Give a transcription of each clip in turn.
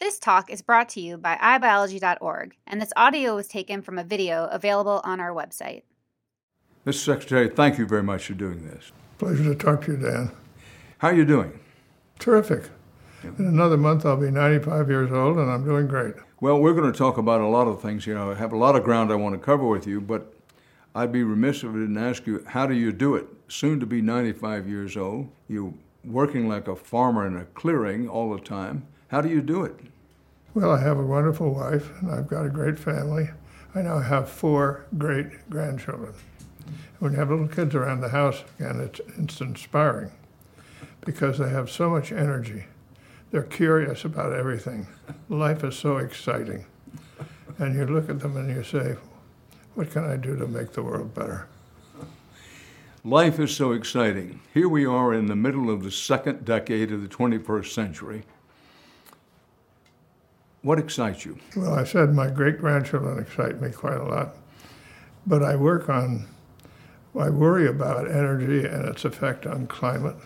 This talk is brought to you by iBiology.org, and this audio was taken from a video available on our website. Mr. Secretary, thank you very much for doing this. Pleasure to talk to you, Dan. How are you doing? Terrific. In another month, I'll be 95 years old, and I'm doing great. Well, we're going to talk about a lot of things. You know, I have a lot of ground I want to cover with you, but I'd be remiss if I didn't ask you, how do you do it? Soon to be 95 years old, you're working like a farmer in a clearing all the time. How do you do it? Well, I have a wonderful wife, and I've got a great family. I now have four great grandchildren. When you have little kids around the house, again, it's, it's inspiring because they have so much energy. They're curious about everything. Life is so exciting. And you look at them and you say, What can I do to make the world better? Life is so exciting. Here we are in the middle of the second decade of the 21st century. What excites you? Well, I said my great grandchildren excite me quite a lot. But I work on, I worry about energy and its effect on climate.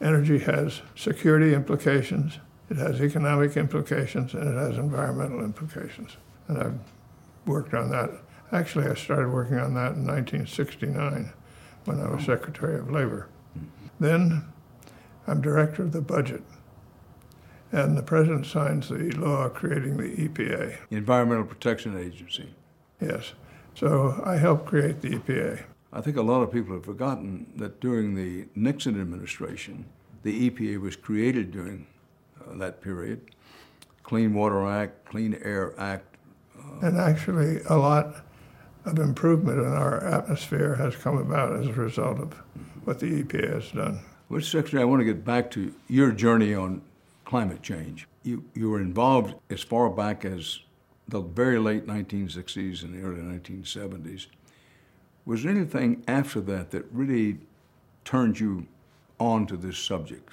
Energy has security implications, it has economic implications, and it has environmental implications. And I've worked on that. Actually, I started working on that in 1969 when I was oh. Secretary of Labor. Then I'm director of the budget. And the president signs the law creating the EPA. The Environmental Protection Agency. Yes. So I helped create the EPA. I think a lot of people have forgotten that during the Nixon administration, the EPA was created during uh, that period. Clean Water Act, Clean Air Act. Uh, and actually, a lot of improvement in our atmosphere has come about as a result of what the EPA has done. Well, Secretary, I want to get back to your journey on climate change. You, you were involved as far back as the very late 1960s and the early 1970s. Was there anything after that that really turned you on to this subject?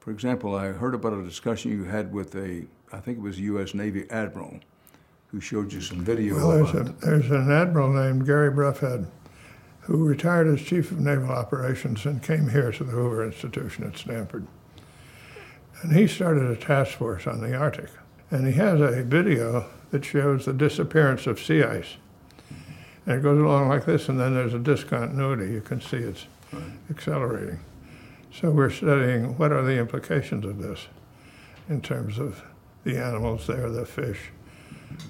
For example, I heard about a discussion you had with a, I think it was a U.S. Navy admiral, who showed you some video. Well, there's, a, there's an admiral named Gary Roughead who retired as chief of naval operations and came here to the Hoover Institution at Stanford. And he started a task force on the Arctic. And he has a video that shows the disappearance of sea ice. And it goes along like this, and then there's a discontinuity. You can see it's accelerating. So we're studying what are the implications of this in terms of the animals there, the fish,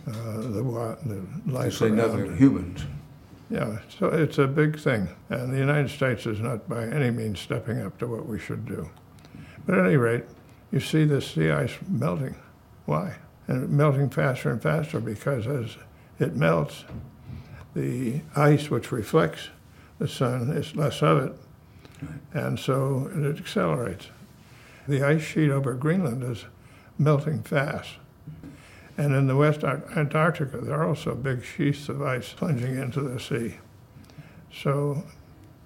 uh, the, the life. Say nothing humans. Yeah, so it's a big thing. And the United States is not by any means stepping up to what we should do. But at any rate, you see the sea ice melting. Why? And melting faster and faster because as it melts, the ice which reflects the sun is less of it, and so it accelerates. The ice sheet over Greenland is melting fast. And in the West Antarctica, there are also big sheets of ice plunging into the sea. So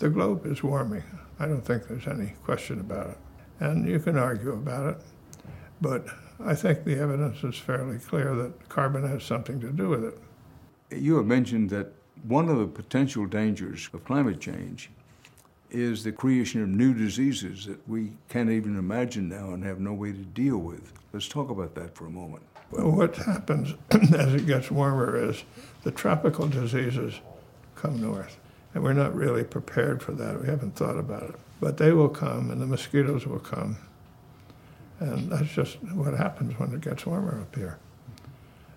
the globe is warming. I don't think there's any question about it. And you can argue about it, but I think the evidence is fairly clear that carbon has something to do with it. You have mentioned that one of the potential dangers of climate change is the creation of new diseases that we can't even imagine now and have no way to deal with. Let's talk about that for a moment. Well, what happens as it gets warmer is the tropical diseases come north. And we're not really prepared for that. We haven't thought about it. But they will come, and the mosquitoes will come. And that's just what happens when it gets warmer up here.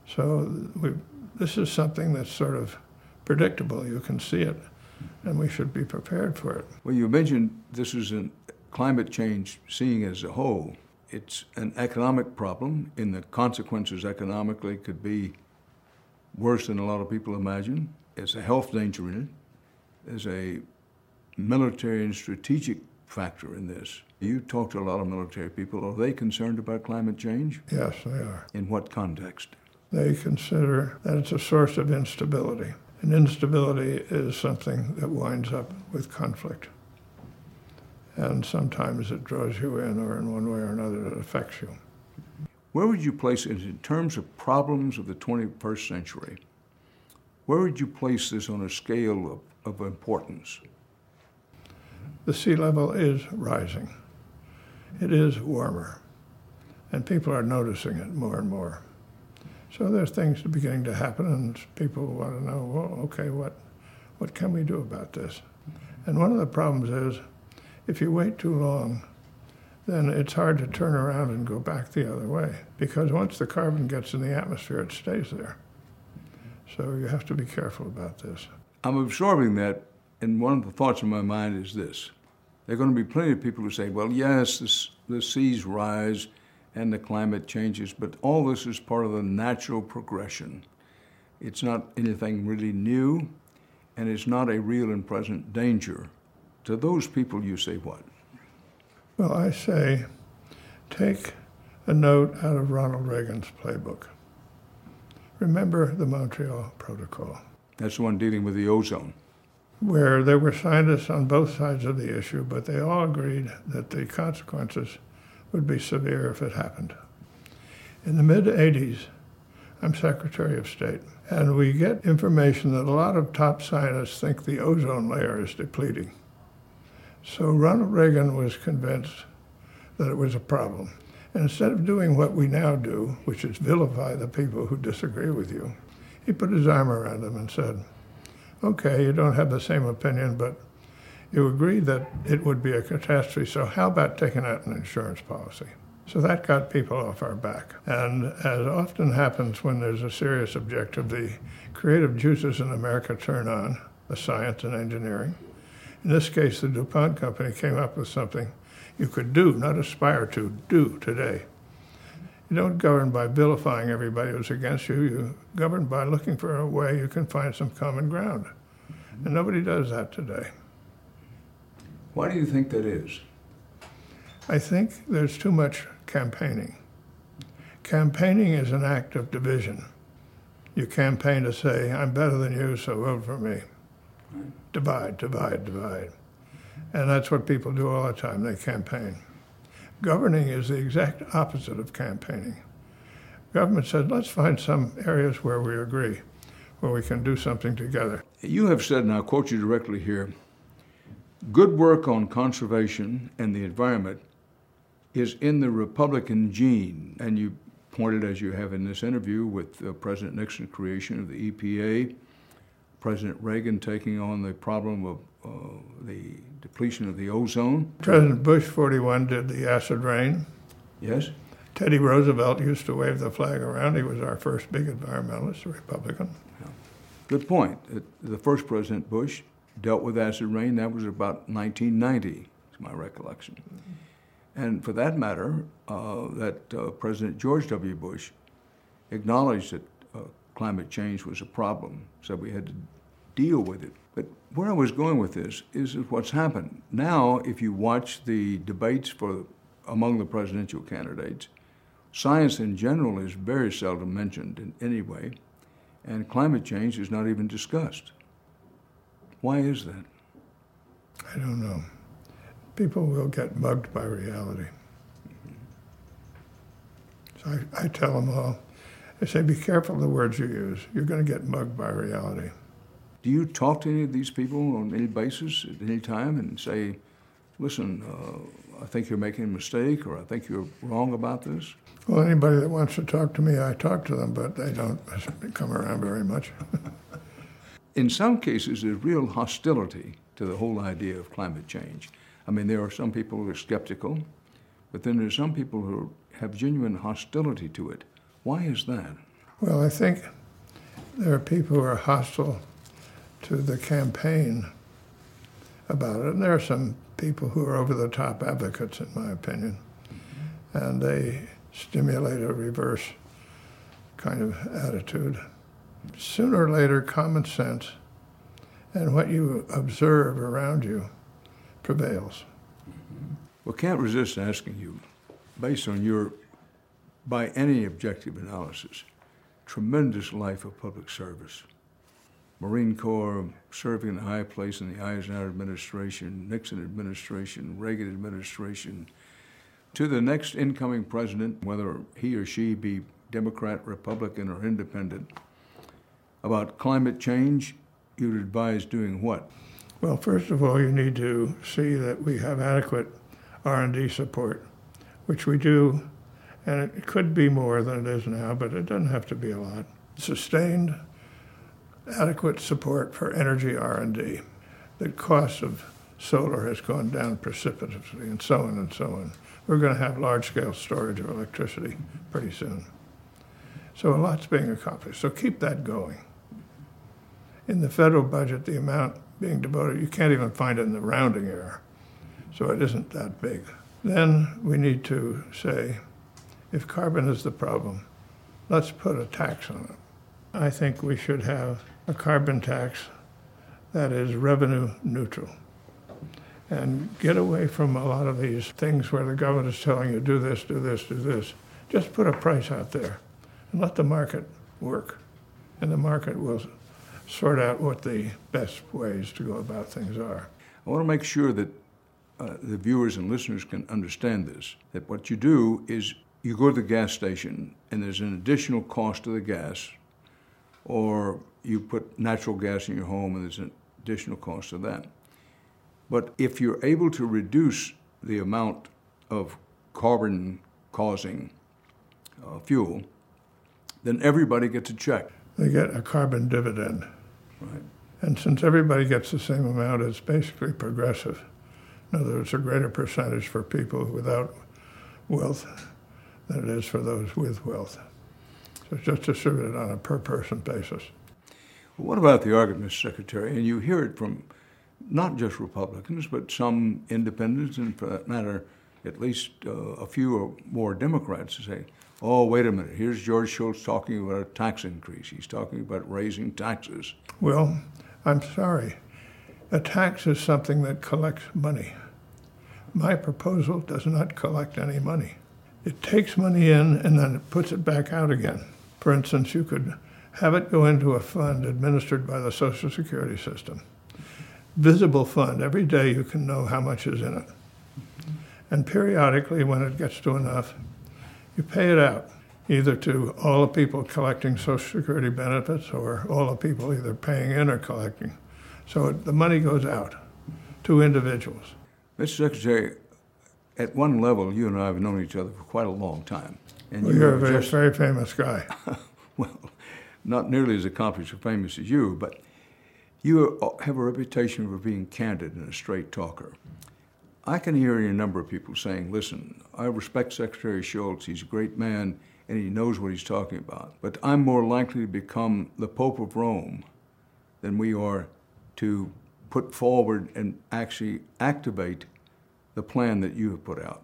So we, this is something that's sort of predictable. You can see it, and we should be prepared for it. Well, you mentioned this is a climate change seeing as a whole. It's an economic problem, and the consequences economically could be worse than a lot of people imagine. There's a health danger in it. There's a military and strategic factor in this. You talk to a lot of military people. Are they concerned about climate change? Yes, they are. In what context? They consider that it's a source of instability. And instability is something that winds up with conflict. And sometimes it draws you in, or in one way or another, it affects you. Where would you place it in terms of problems of the 21st century? Where would you place this on a scale of, of importance? The sea level is rising. It is warmer. and people are noticing it more and more. So there's things beginning to happen, and people want to know, well, okay, what, what can we do about this? And one of the problems is if you wait too long, then it's hard to turn around and go back the other way because once the carbon gets in the atmosphere, it stays there. So you have to be careful about this. I'm absorbing that, and one of the thoughts in my mind is this. There are going to be plenty of people who say, well, yes, this, the seas rise and the climate changes, but all this is part of the natural progression. It's not anything really new, and it's not a real and present danger. To those people, you say what? Well, I say take a note out of Ronald Reagan's playbook. Remember the Montreal Protocol. That's the one dealing with the ozone. Where there were scientists on both sides of the issue, but they all agreed that the consequences would be severe if it happened. In the mid 80s, I'm Secretary of State, and we get information that a lot of top scientists think the ozone layer is depleting. So Ronald Reagan was convinced that it was a problem. And instead of doing what we now do, which is vilify the people who disagree with you, he put his arm around them and said, Okay, you don't have the same opinion, but you agree that it would be a catastrophe, so how about taking out an insurance policy? So that got people off our back. And as often happens when there's a serious objective, the creative juices in America turn on, the science and engineering. In this case, the DuPont company came up with something you could do, not aspire to, do today. You don't govern by vilifying everybody who's against you. You govern by looking for a way you can find some common ground. And nobody does that today. Why do you think that is? I think there's too much campaigning. Campaigning is an act of division. You campaign to say, I'm better than you, so vote for me. Divide, divide, divide. And that's what people do all the time. They campaign. Governing is the exact opposite of campaigning. Government said, let's find some areas where we agree, where we can do something together. You have said, and I'll quote you directly here good work on conservation and the environment is in the Republican gene. And you pointed, as you have in this interview, with uh, President Nixon's creation of the EPA, President Reagan taking on the problem of uh, the depletion of the ozone. President Bush 41 did the acid rain. Yes. Teddy Roosevelt used to wave the flag around. He was our first big environmentalist, a Republican. Yeah. Good point. The first President Bush dealt with acid rain. That was about 1990, is my recollection. And for that matter, uh, that uh, President George W. Bush acknowledged that uh, climate change was a problem, so we had to deal with it. But where I was going with this is what's happened. Now, if you watch the debates for among the presidential candidates, science in general is very seldom mentioned in any way, and climate change is not even discussed. Why is that? I don't know. People will get mugged by reality. So I, I tell them all, I say, be careful the words you use. You're going to get mugged by reality. Do you talk to any of these people on any basis at any time and say, listen, uh, I think you're making a mistake or I think you're wrong about this? Well, anybody that wants to talk to me, I talk to them, but they don't come around very much. In some cases, there's real hostility to the whole idea of climate change. I mean, there are some people who are skeptical, but then there's some people who have genuine hostility to it. Why is that? Well, I think there are people who are hostile to the campaign about it. And there are some people who are over the top advocates, in my opinion, and they stimulate a reverse kind of attitude. Sooner or later, common sense and what you observe around you prevails. Well, can't resist asking you, based on your, by any objective analysis, tremendous life of public service Marine Corps, serving in a high place in the Eisenhower administration, Nixon administration, Reagan administration, to the next incoming president, whether he or she be Democrat, Republican, or independent, about climate change, you'd advise doing what? Well, first of all, you need to see that we have adequate R&D support, which we do and it could be more than it is now, but it doesn't have to be a lot. Sustained, adequate support for energy R&D. The cost of solar has gone down precipitously, and so on and so on. We're going to have large-scale storage of electricity pretty soon. So a lot's being accomplished. So keep that going. In the federal budget, the amount being devoted, you can't even find it in the rounding error. So it isn't that big. Then we need to say, if carbon is the problem, let's put a tax on it. I think we should have a carbon tax that is revenue neutral and get away from a lot of these things where the government is telling you do this, do this, do this. Just put a price out there and let the market work. And the market will sort out what the best ways to go about things are. I want to make sure that uh, the viewers and listeners can understand this that what you do is you go to the gas station and there's an additional cost to the gas, or you put natural gas in your home and there's an additional cost to that. But if you're able to reduce the amount of carbon causing uh, fuel, then everybody gets a check. They get a carbon dividend. Right. And since everybody gets the same amount, it's basically progressive. In other words, a greater percentage for people without wealth than it is for those with wealth. Just distributed on a per person basis. What about the argument, Mr. Secretary? And you hear it from not just Republicans, but some independents, and for that matter, at least uh, a few or more Democrats, to say, oh, wait a minute, here's George Shultz talking about a tax increase. He's talking about raising taxes. Well, I'm sorry. A tax is something that collects money. My proposal does not collect any money. It takes money in and then it puts it back out again. For instance, you could have it go into a fund administered by the Social Security system. Visible fund. Every day you can know how much is in it. And periodically, when it gets to enough, you pay it out either to all the people collecting Social Security benefits or all the people either paying in or collecting. So the money goes out to individuals. Mr. Secretary, at one level, you and I have known each other for quite a long time. And well, you are a very, just, very famous guy. well, not nearly as accomplished or famous as you, but you have a reputation for being candid and a straight talker. I can hear a number of people saying, listen, I respect Secretary Shultz, He's a great man and he knows what he's talking about. But I'm more likely to become the Pope of Rome than we are to put forward and actually activate the plan that you have put out.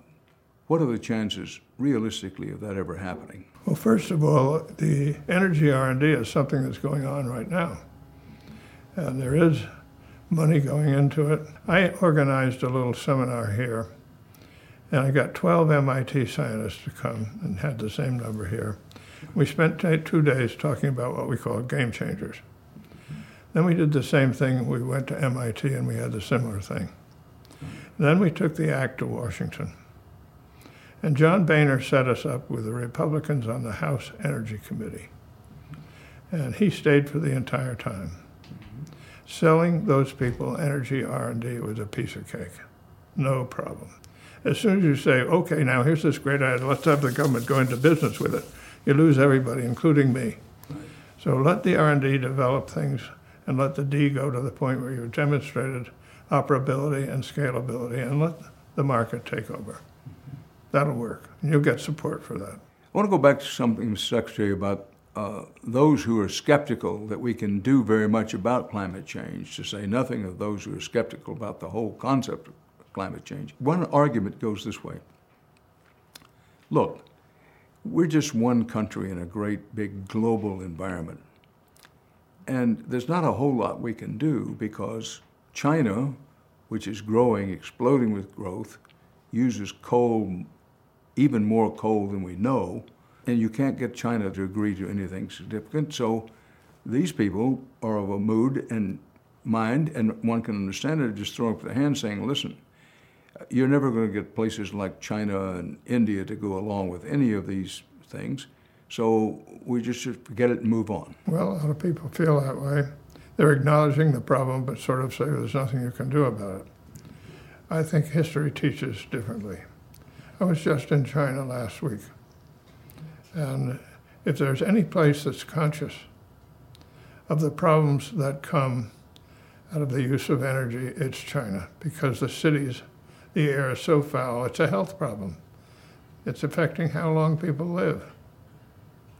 What are the chances, realistically, of that ever happening? Well, first of all, the energy R&D is something that's going on right now, and there is money going into it. I organized a little seminar here, and I got 12 MIT scientists to come and had the same number here. We spent two days talking about what we call game changers. Then we did the same thing. We went to MIT and we had the similar thing. Then we took the act to Washington. And John Boehner set us up with the Republicans on the House Energy Committee. And he stayed for the entire time. Selling those people energy R&D was a piece of cake. No problem. As soon as you say, okay, now here's this great idea, let's have the government go into business with it, you lose everybody, including me. So let the R&D develop things and let the D go to the point where you've demonstrated operability and scalability and let the market take over. That'll work. You'll get support for that. I want to go back to something, Secretary, about uh, those who are skeptical that we can do very much about climate change, to say nothing of those who are skeptical about the whole concept of climate change. One argument goes this way Look, we're just one country in a great big global environment. And there's not a whole lot we can do because China, which is growing, exploding with growth, uses coal, even more coal than we know, and you can't get China to agree to anything significant. So these people are of a mood and mind, and one can understand it, just throwing up the hand saying, listen, you're never going to get places like China and India to go along with any of these things. So we just should forget it and move on. Well, a lot of people feel that way. They're acknowledging the problem, but sort of say there's nothing you can do about it. I think history teaches differently. I was just in China last week, And if there's any place that's conscious of the problems that come out of the use of energy, it's China, because the cities, the air is so foul, it's a health problem. It's affecting how long people live.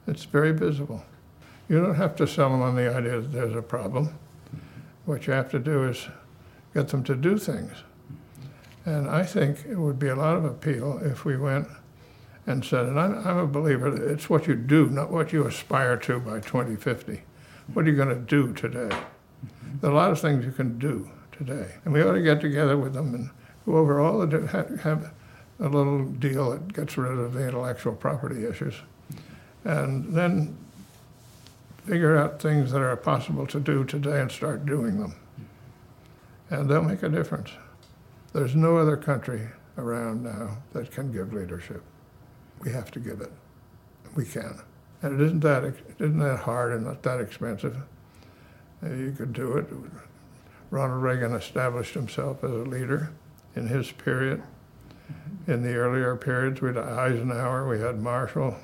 It's very visible. You don't have to sell them on the idea that there's a problem. What you have to do is get them to do things. And I think it would be a lot of appeal if we went and said, and I'm, I'm a believer it's what you do, not what you aspire to by 2050. What are you going to do today? There are a lot of things you can do today. And we ought to get together with them and go over all the, have a little deal that gets rid of the intellectual property issues. And then figure out things that are possible to do today and start doing them. And they'll make a difference. There's no other country around now that can give leadership. We have to give it. We can. And it isn't that, it isn't that hard and not that expensive. You could do it. Ronald Reagan established himself as a leader in his period. In the earlier periods, we had Eisenhower, we had Marshall,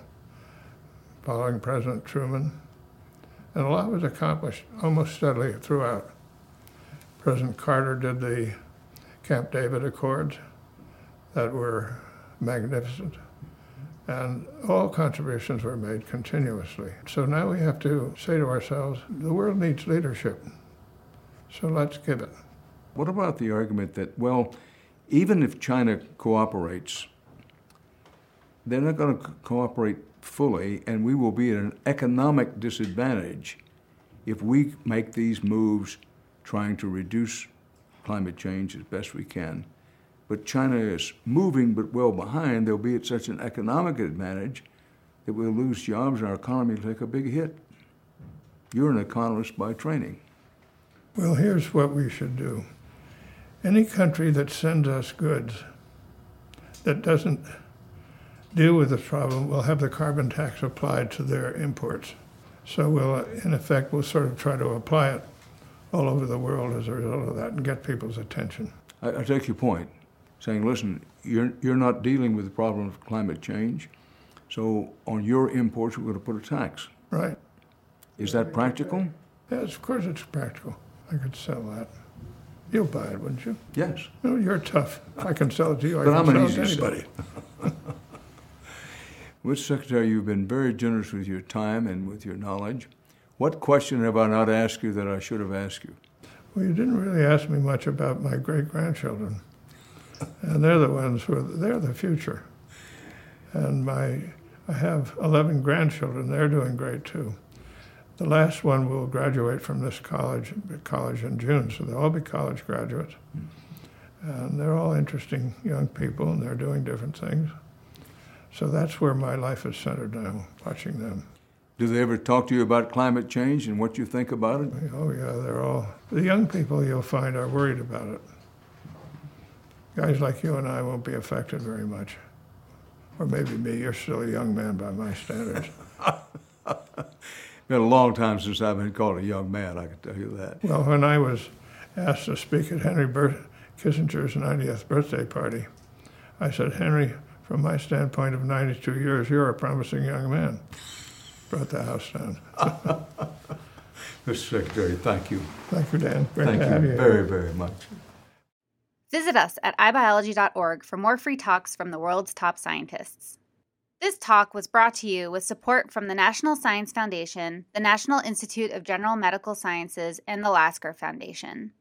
following President Truman. And a lot was accomplished almost steadily throughout. President Carter did the Camp David Accords that were magnificent. And all contributions were made continuously. So now we have to say to ourselves the world needs leadership. So let's give it. What about the argument that, well, even if China cooperates, they're not going to cooperate fully, and we will be at an economic disadvantage if we make these moves trying to reduce climate change as best we can. But China is moving but well behind. They'll be at such an economic advantage that we'll lose jobs and our economy will take a big hit. You're an economist by training. Well, here's what we should do. Any country that sends us goods that doesn't deal with this problem We'll have the carbon tax applied to their imports. So we'll, in effect, we'll sort of try to apply it all over the world as a result of that and get people's attention. I, I take your point, saying, listen, you're, you're not dealing with the problem of climate change, so on your imports, we're going to put a tax. Right. Is that practical? Yes, of course it's practical. I could sell that. You'll buy it, wouldn't you? Yes. No, you're tough. I can sell it to you, I but can I'm sell an easy anybody. Mr. Secretary, you've been very generous with your time and with your knowledge. What question have I not asked you that I should have asked you? Well, you didn't really ask me much about my great grandchildren, and they're the ones who are, they're the future. And my I have 11 grandchildren. They're doing great too. The last one will graduate from this college college in June, so they'll all be college graduates. Hmm. And they're all interesting young people, and they're doing different things. So that's where my life is centered now, watching them. Do they ever talk to you about climate change and what you think about it? Oh, yeah, they're all, the young people you'll find are worried about it. Guys like you and I won't be affected very much. Or maybe me, you're still a young man by my standards. been a long time since I've been called a young man, I can tell you that. Well, when I was asked to speak at Henry Kissinger's 90th birthday party, I said, Henry, from my standpoint of 92 years, you're a promising young man. Brought the house down. Mr. Secretary, thank you. Thank you, Dan. Great thank to have you you very, very much. Visit us at ibiology.org for more free talks from the world's top scientists. This talk was brought to you with support from the National Science Foundation, the National Institute of General Medical Sciences, and the Lasker Foundation.